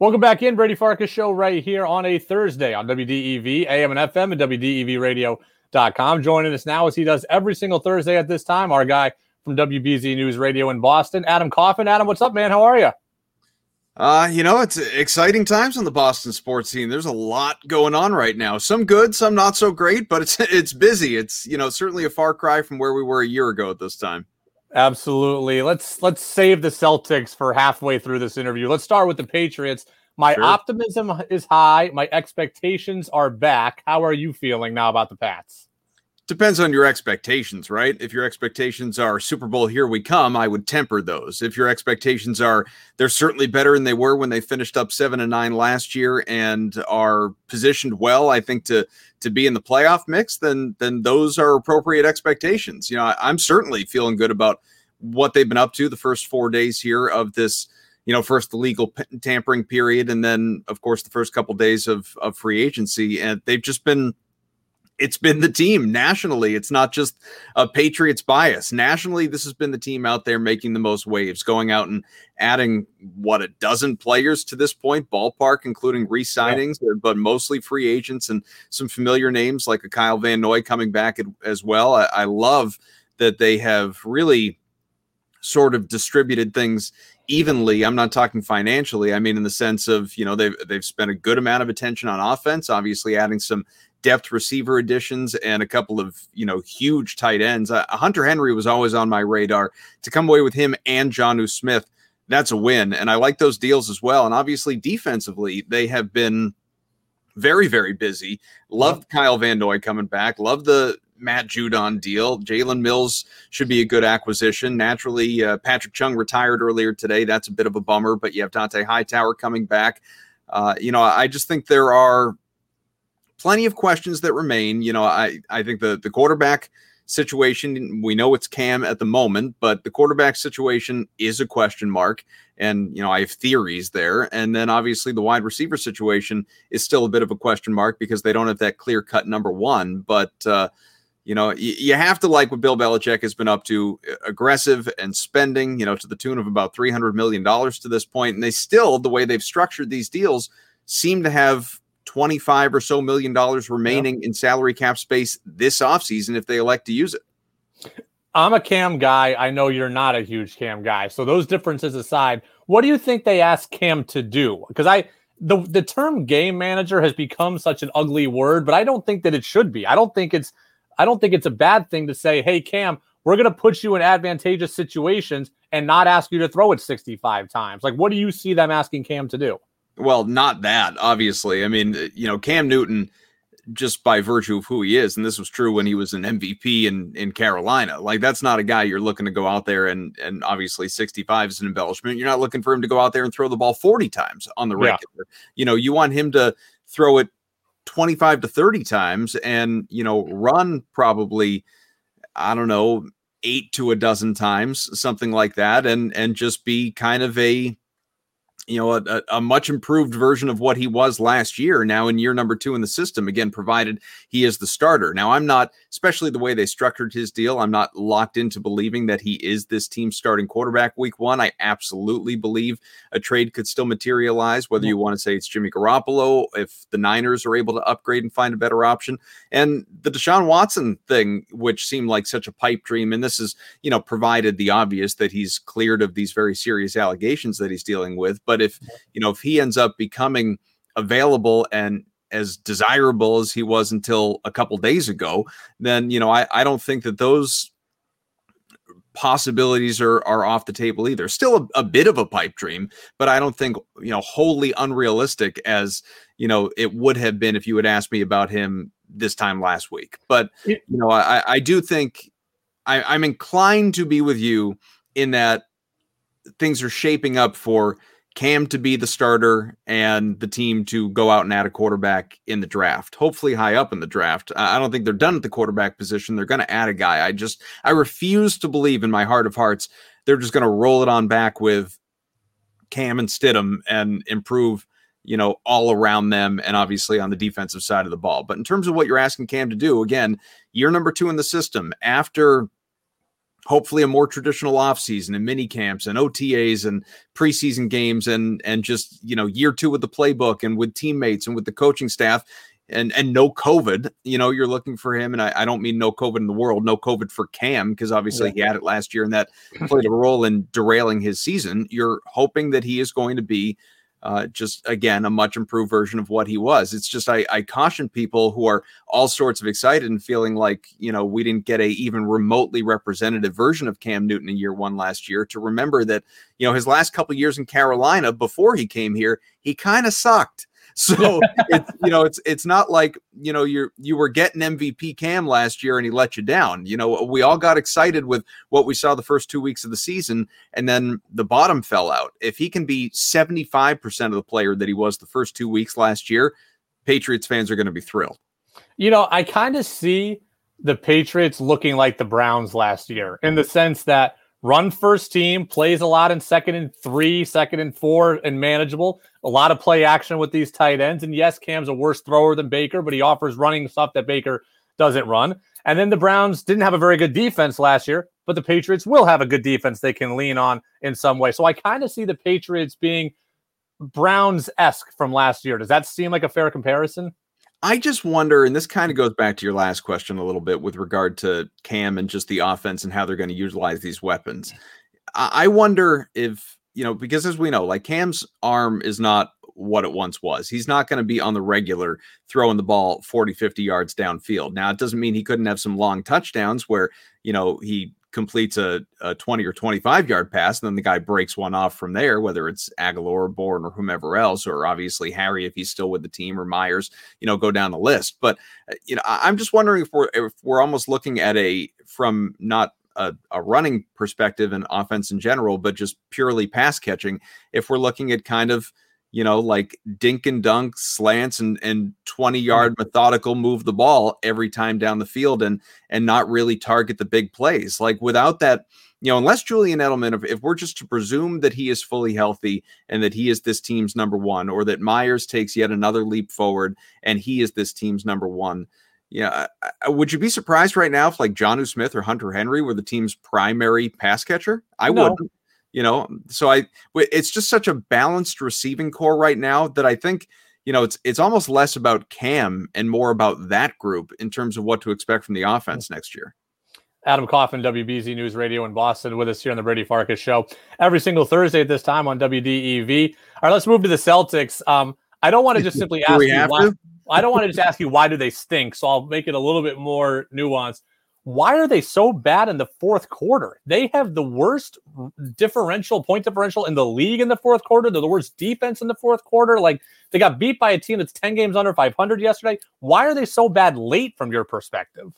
Welcome back in, Brady Farkas show right here on a Thursday on WDEV, AM and FM, and WDEVradio.com. Joining us now as he does every single Thursday at this time, our guy from WBZ News Radio in Boston, Adam Kaufman. Adam, what's up, man? How are you? Uh, you know, it's exciting times on the Boston sports scene. There's a lot going on right now. Some good, some not so great, but it's it's busy. It's you know certainly a far cry from where we were a year ago at this time. Absolutely. Let's let's save the Celtics for halfway through this interview. Let's start with the Patriots. My sure. optimism is high. My expectations are back. How are you feeling now about the Pats? Depends on your expectations, right? If your expectations are Super Bowl, here we come, I would temper those. If your expectations are they're certainly better than they were when they finished up seven and nine last year and are positioned well, I think to to be in the playoff mix, then then those are appropriate expectations. You know, I, I'm certainly feeling good about what they've been up to the first four days here of this you know, first the legal tampering period, and then of course the first couple days of of free agency, and they've just been it's been the team nationally. It's not just a Patriots bias. Nationally, this has been the team out there making the most waves, going out and adding what a dozen players to this point, ballpark, including re-signings, yeah. but mostly free agents and some familiar names like a Kyle Van Noy coming back as well. I, I love that they have really sort of distributed things evenly. I'm not talking financially. I mean in the sense of, you know, they've they've spent a good amount of attention on offense, obviously adding some depth receiver additions and a couple of you know huge tight ends. Uh, Hunter Henry was always on my radar. To come away with him and Jonnu Smith, that's a win, and I like those deals as well. And obviously, defensively, they have been very very busy. Love Kyle Van Noy coming back. Love the Matt Judon deal. Jalen Mills should be a good acquisition. Naturally, uh, Patrick Chung retired earlier today. That's a bit of a bummer, but you have Dont'a Hightower coming back. Uh, you know, I just think there are plenty of questions that remain. You know, I I think the the quarterback situation we know it's Cam at the moment, but the quarterback situation is a question mark, and you know I have theories there. And then obviously the wide receiver situation is still a bit of a question mark because they don't have that clear cut number one, but. uh you know, you have to like what Bill Belichick has been up to, uh, aggressive and spending, you know, to the tune of about $300 million to this point. And they still, the way they've structured these deals, seem to have 25 or so million dollars remaining in salary cap space this offseason if they elect to use it. I'm a Cam guy. I know you're not a huge Cam guy. So those differences aside, what do you think they asked Cam to do? Because I the the term game manager has become such an ugly word, but I don't think that it should be. I don't think it's I don't think it's a bad thing to say, "Hey Cam, we're going to put you in advantageous situations and not ask you to throw it 65 times." Like what do you see them asking Cam to do? Well, not that, obviously. I mean, uh, you know, Cam Newton, just by virtue of who he is, and this was true when he was an MVP in, in Carolina, like that's not a guy you're looking to go out there and and obviously 65 is an embellishment. You're not looking for him to go out there and throw the ball 40 times on the regular. Yeah. You know, you want him to throw it 25 to 30 times and, you know, run probably, I don't know, eight to a dozen times, something like that, and and just be kind of a you know, a, a, much improved version of what he was last year. Now in year number two in the system, again, provided he is the starter. Now I'm not, especially the way they structured his deal, I'm not locked into believing that he is this team starting quarterback week one. I absolutely believe a trade could still materialize, whether you want to say it's Jimmy Garoppolo, if the Niners are able to upgrade and find a better option, and the Deshaun Watson thing, which seemed like such a pipe dream, and this is, you know, provided the obvious that he's cleared of these very serious allegations that he's dealing with, but but if you know if he ends up becoming available and as desirable as he was until a couple days ago, then you know I, I don't think that those possibilities are are off the table either. Still a, a, bit of a pipe dream, but I don't think you know wholly unrealistic as you know it would have been if you had asked me about him this time last week. But you know I, I do think I, I'm inclined to be with you in that things are shaping up for Cam to be the starter and the team to go out and add a quarterback in the draft, hopefully high up in the draft. I don't think they're done at the quarterback position. They're going to add a guy. I just, I refuse to believe in my heart of hearts they're just going to roll it on back with Cam and Stidham and improve, you know, all around them and obviously on the defensive side of the ball. But in terms of what you're asking Cam to do, again, year number two in the system after hopefully a more traditional offseason and mini camps and OTAs and preseason games and and just you know year two with the playbook and with teammates and with the coaching staff and and no COVID. You know, you're looking for him, and I, I don't mean no COVID in the world, no COVID for Cam because obviously yeah. he had it last year and that played a role in derailing his season. You're hoping that he is going to be uh, just again a much improved version of what he was. It's just I, I caution people who are all sorts of excited and feeling like you know we didn't get a even remotely representative version of Cam Newton in year one last year to remember that you know his last couple years in Carolina before he came here he kind of sucked. So it's you know it's it's not like you know you're you were getting MVP Cam last year and he let you down. You know we all got excited with what we saw the first two weeks of the season and then the bottom fell out. If he can be 75% of the player that he was the first two weeks last year, Patriots fans are going to be thrilled. You know, I kind of see the Patriots looking like the Browns last year in the sense that run first team, plays a lot in second and three, second and four, and manageable. A lot of play action with these tight ends. And yes, Cam's a worse thrower than Baker, but he offers running stuff that Baker doesn't run. And then the Browns didn't have a very good defense last year, but the Patriots will have a good defense they can lean on in some way. So I kind of see the Patriots being Browns esque from last year. Does that seem like a fair comparison? I just wonder, and this kind of goes back to your last question a little bit with regard to Cam and just the offense and how they're going to utilize these weapons. I wonder if, you know, because as we know, like Cam's arm is not what it once was. He's not going to be on the regular throwing the ball 40, 50 yards downfield. Now, it doesn't mean he couldn't have some long touchdowns where, you know, he completes a, a 20 or 25 yard pass, and then the guy breaks one off from there, whether it's or Bourne or whomever else, or obviously Harry if he's still with the team or Meyers, you know, go down the list. But uh, you know, I'm just wondering if we're if we're almost looking at a from not a, a, running perspective and offense in general, but just purely pass catching, if we're looking at kind of you know, like dink and dunk slants and and 20 yard mm-hmm. methodical move the ball every time down the field and and not really target the big plays. Like without that, you know, unless Julian Edelman, if, if we're just to presume that he is fully healthy and that he is this team's number one, or that Meyers takes yet another leap forward and he is this team's number one. Yeah, would you be surprised right now if like Jonnu Smith or Hunter Henry were the team's primary pass catcher? I no. would you know so i it's just such a balanced receiving corps right now that i think you know it's it's almost less about cam and more about that group in terms of what to expect from the offense next year. Adam Kaufman wbz news radio in boston with us here on the brady farkas show every single thursday at this time on wdev all right let's move to the celtics. Um i don't want to just simply ask you why, i don't want to just ask you why do they stink so i'll make it a little bit more nuanced why are they so bad in the fourth quarter? They have the worst differential, point differential in the league in the fourth quarter. They're the worst defense in the fourth quarter. Like they got beat by a team that's 10 games under 500 yesterday. Why are they so bad late from your perspective?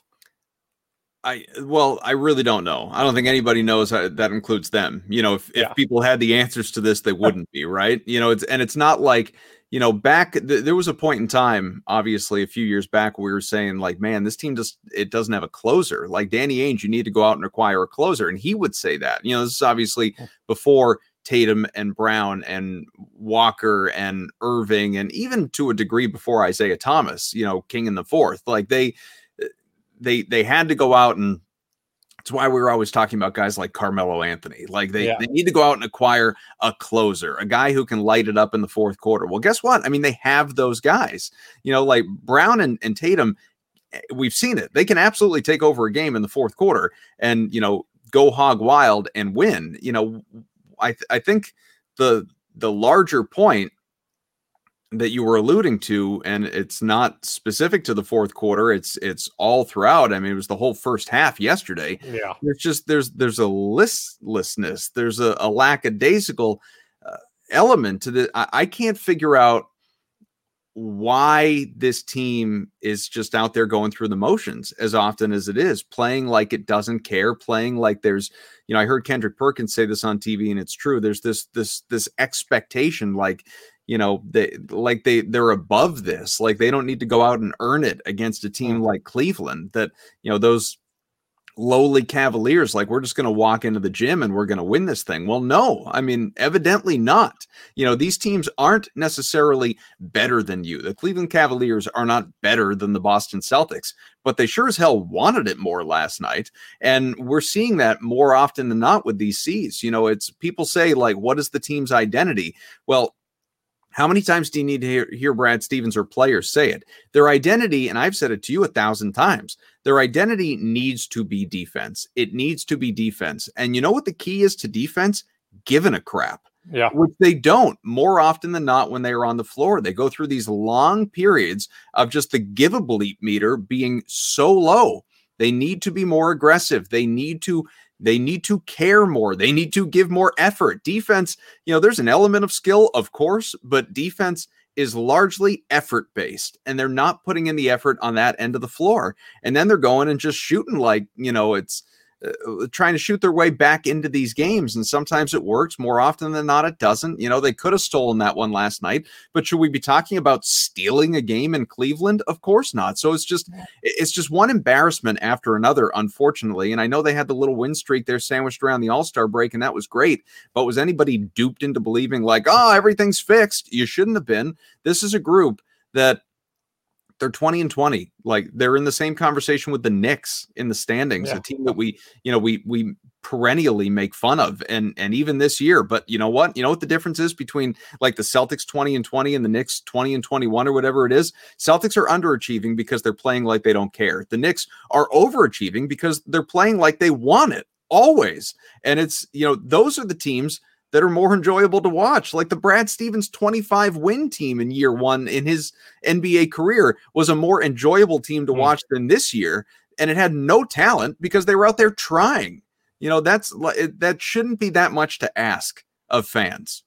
I well, I really don't know. I don't think anybody knows how, that includes them. You know, if, yeah. if people had the answers to this, they wouldn't be right. You know, it's and it's not like you know, back th- there was a point in time, obviously a few years back, we were saying like, man, this team just it doesn't have a closer. Like Danny Ainge, you need to go out and acquire a closer, and he would say that. You know, this is obviously mm. before Tatum and Brown and Walker and Irving, and even to a degree before Isaiah Thomas. You know, King in the fourth. Like they they they had to go out and it's why we were always talking about guys like Carmelo Anthony. Like they, yeah. they need to go out and acquire a closer, a guy who can light it up in the fourth quarter. Well, guess what? I mean, they have those guys. You know, like Brown and, and Tatum, eh, we've seen it. They can absolutely take over a game in the fourth quarter and, you know, go hog wild and win. You know, I th- I think the the larger point that you were alluding to and it's not specific to the fourth quarter it's it's all throughout i mean it was the whole first half yesterday. Yeah. There's just there's there's a listlessness there's a, a lackadaisical uh, element to the I, I can't figure out why this team is just out there going through the motions as often as it is playing like it doesn't care playing like there's you know i heard kendrick perkins say this on tv and it's true there's this this this expectation like you know they like they they're above this like they don't need to go out and earn it against a team mm. like cleveland that you know those lowly Cavaliers, like we're just going to walk into the gym and we're going to win this thing. Well, no, I mean, evidently not. You know, these teams aren't necessarily better than you. The Cleveland Cavaliers are not better than the Boston Celtics, but they sure as hell wanted it more last night. And we're seeing that more often than not with these C's. You know, it's people say, like, what is the team's identity? Well, how many times do you need to hear, hear, Brad Stevens or players say it? Their identity, and I've said it to you a thousand times, their identity needs to be defense. It needs to be defense. And you know what the key is to defense? Given a crap. Yeah. Which they don't more often than not when they are on the floor. They go through these long periods of just the give a bleep meter being so low. They need to be more aggressive. They need to they need to care more. They need to give more effort. Defense, you know, there's an element of skill, of course, but defense is largely effort based and they're not putting in the effort on that end of the floor. And then they're going and just shooting like, you know, it's uh, trying to shoot their way back into these games. And sometimes it works. More often than not, it doesn't. You know, they could have stolen that one last night. But should we be talking about stealing a game in Cleveland? Of course not. So it's just it's just one embarrassment after another, unfortunately. And I know they had the little win streak there sandwiched around the All Star break, and that was great. But was anybody duped into believing like, oh, everything's fixed? You shouldn't have been. This is a group that they're 20 and 20 like they're in the same conversation with the Knicks in the standings yeah. a team that we you know we we perennially make fun of and and even this year. But you know what? You know what the difference is between like the Celtics 20 and 20 and the Knicks 20 and 21 or whatever it is? Celtics are underachieving because they're playing like they don't care. The Knicks are overachieving because they're playing like they want it always. And it's you know those are the teams that are more enjoyable to watch. Like the Brad Stevens 25 win team in year one in his NBA career was a more enjoyable team to hmm. watch than this year. And it had no talent because they were out there trying. You know, that's that shouldn't be that much to ask of fans.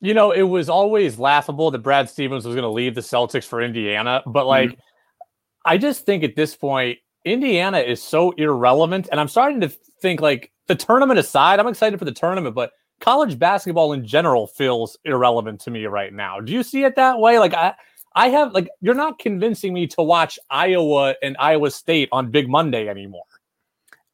You know, it was always laughable that Brad Stevens was going to leave the Celtics for Indiana, but like, mm-hmm. I just think at this point, Indiana is so irrelevant. And I'm starting to think like the tournament aside, I'm excited for the tournament, but college basketball in general feels irrelevant to me right now. Do you see it that way? Like I I have like you're not convincing me to watch Iowa and Iowa State on Big Monday anymore.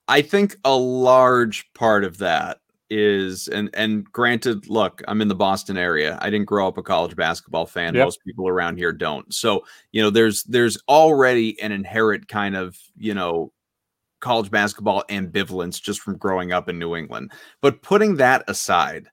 I think a large part of that is and and granted look i'm in the boston area i didn't grow up a college basketball fan yep. most people around here don't so you know there's there's already an inherent kind of you know college basketball ambivalence just from growing up in New England. But putting that aside,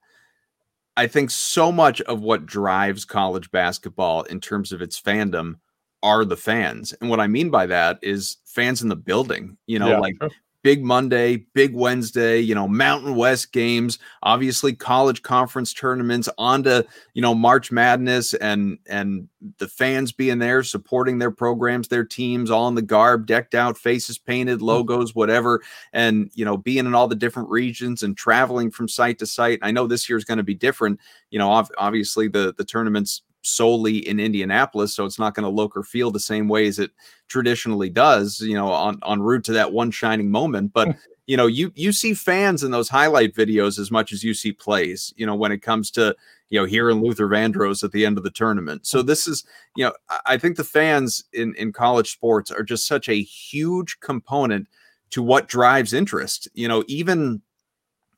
I think so much of what drives college basketball in terms of its fandom are the fans. And what I mean by that is fans in the building, you know, yeah. like big Monday, big Wednesday, you know, Mountain West games, obviously college conference tournaments, onto, you know, March Madness and and the fans being there supporting their programs, their teams, all in the garb, decked out, faces painted, mm. logos, whatever, and you know, being in all the different regions and traveling from site to site. I know this year is going to be different. You know, obviously the the tournaments solely in Indianapolis, so it's not going to look or feel the same way as it traditionally does, you know, on on route to that one shining moment. But hmm. you know, you you see fans in those highlight videos as much as you see plays, you know, when it comes to you know hearing Luther Vandross at the end of the tournament. So this is, you know, I think the fans in in college sports are just such a huge component to what drives interest. You know, even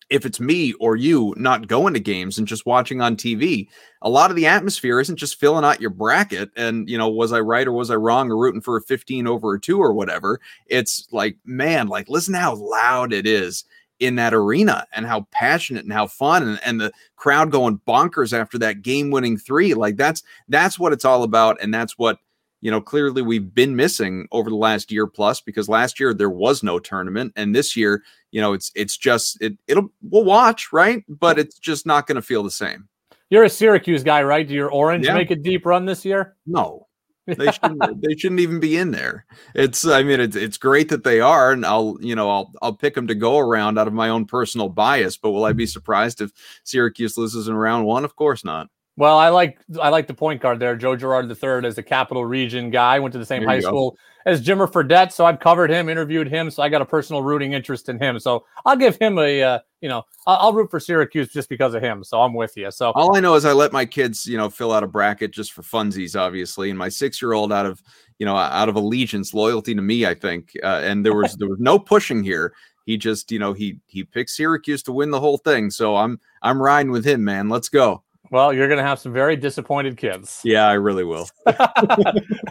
if it's me or you not going to games and just watching on TV, a lot of the atmosphere isn't just filling out your bracket and, you know, was I right or was I wrong or rooting for a 15 over a two or whatever. It's like, man, like listen how loud it is in that arena and how passionate and how fun and, and the crowd going bonkers after that game winning three. Like that's that's what it's all about. And that's what you know, clearly we've been missing over the last year plus because last year there was no tournament, and this year, you know, it's it's just it it'll we'll watch right, but it's just not going to feel the same. You're a Syracuse guy, right? Do your Orange yeah. make a deep run this year? No, they shouldn't. they shouldn't even be in there. It's. I mean, it's it's great that they are, and I'll you know I'll I'll pick them to go around out of my own personal bias. But will I be surprised if Syracuse loses in round one? Of course not. Well, I like I like the point guard there, Joe Girard III, as a Capital Region guy. Went to the same high school go. as Jimmer Fredette, so I've covered him, interviewed him, so I got a personal rooting interest in him. So I'll give him a, uh, you know, I'll, I'll, root for Syracuse just because of him. So I'm with you. So all I know is I let my kids, you know, fill out a bracket just for funsies, obviously, and my six year old out of you know, out of allegiance, loyalty to me, I think. Uh, and there was there was no pushing here. He just, you know, he he picked Syracuse to win the whole thing. So I'm I'm riding with him, man. Let's go. Well, you're going to have some very disappointed kids. Yeah, I really will.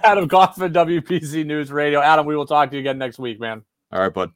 Adam Kaufman, WBZ News Radio. Adam, we will talk to you again next week, man. All right, bud.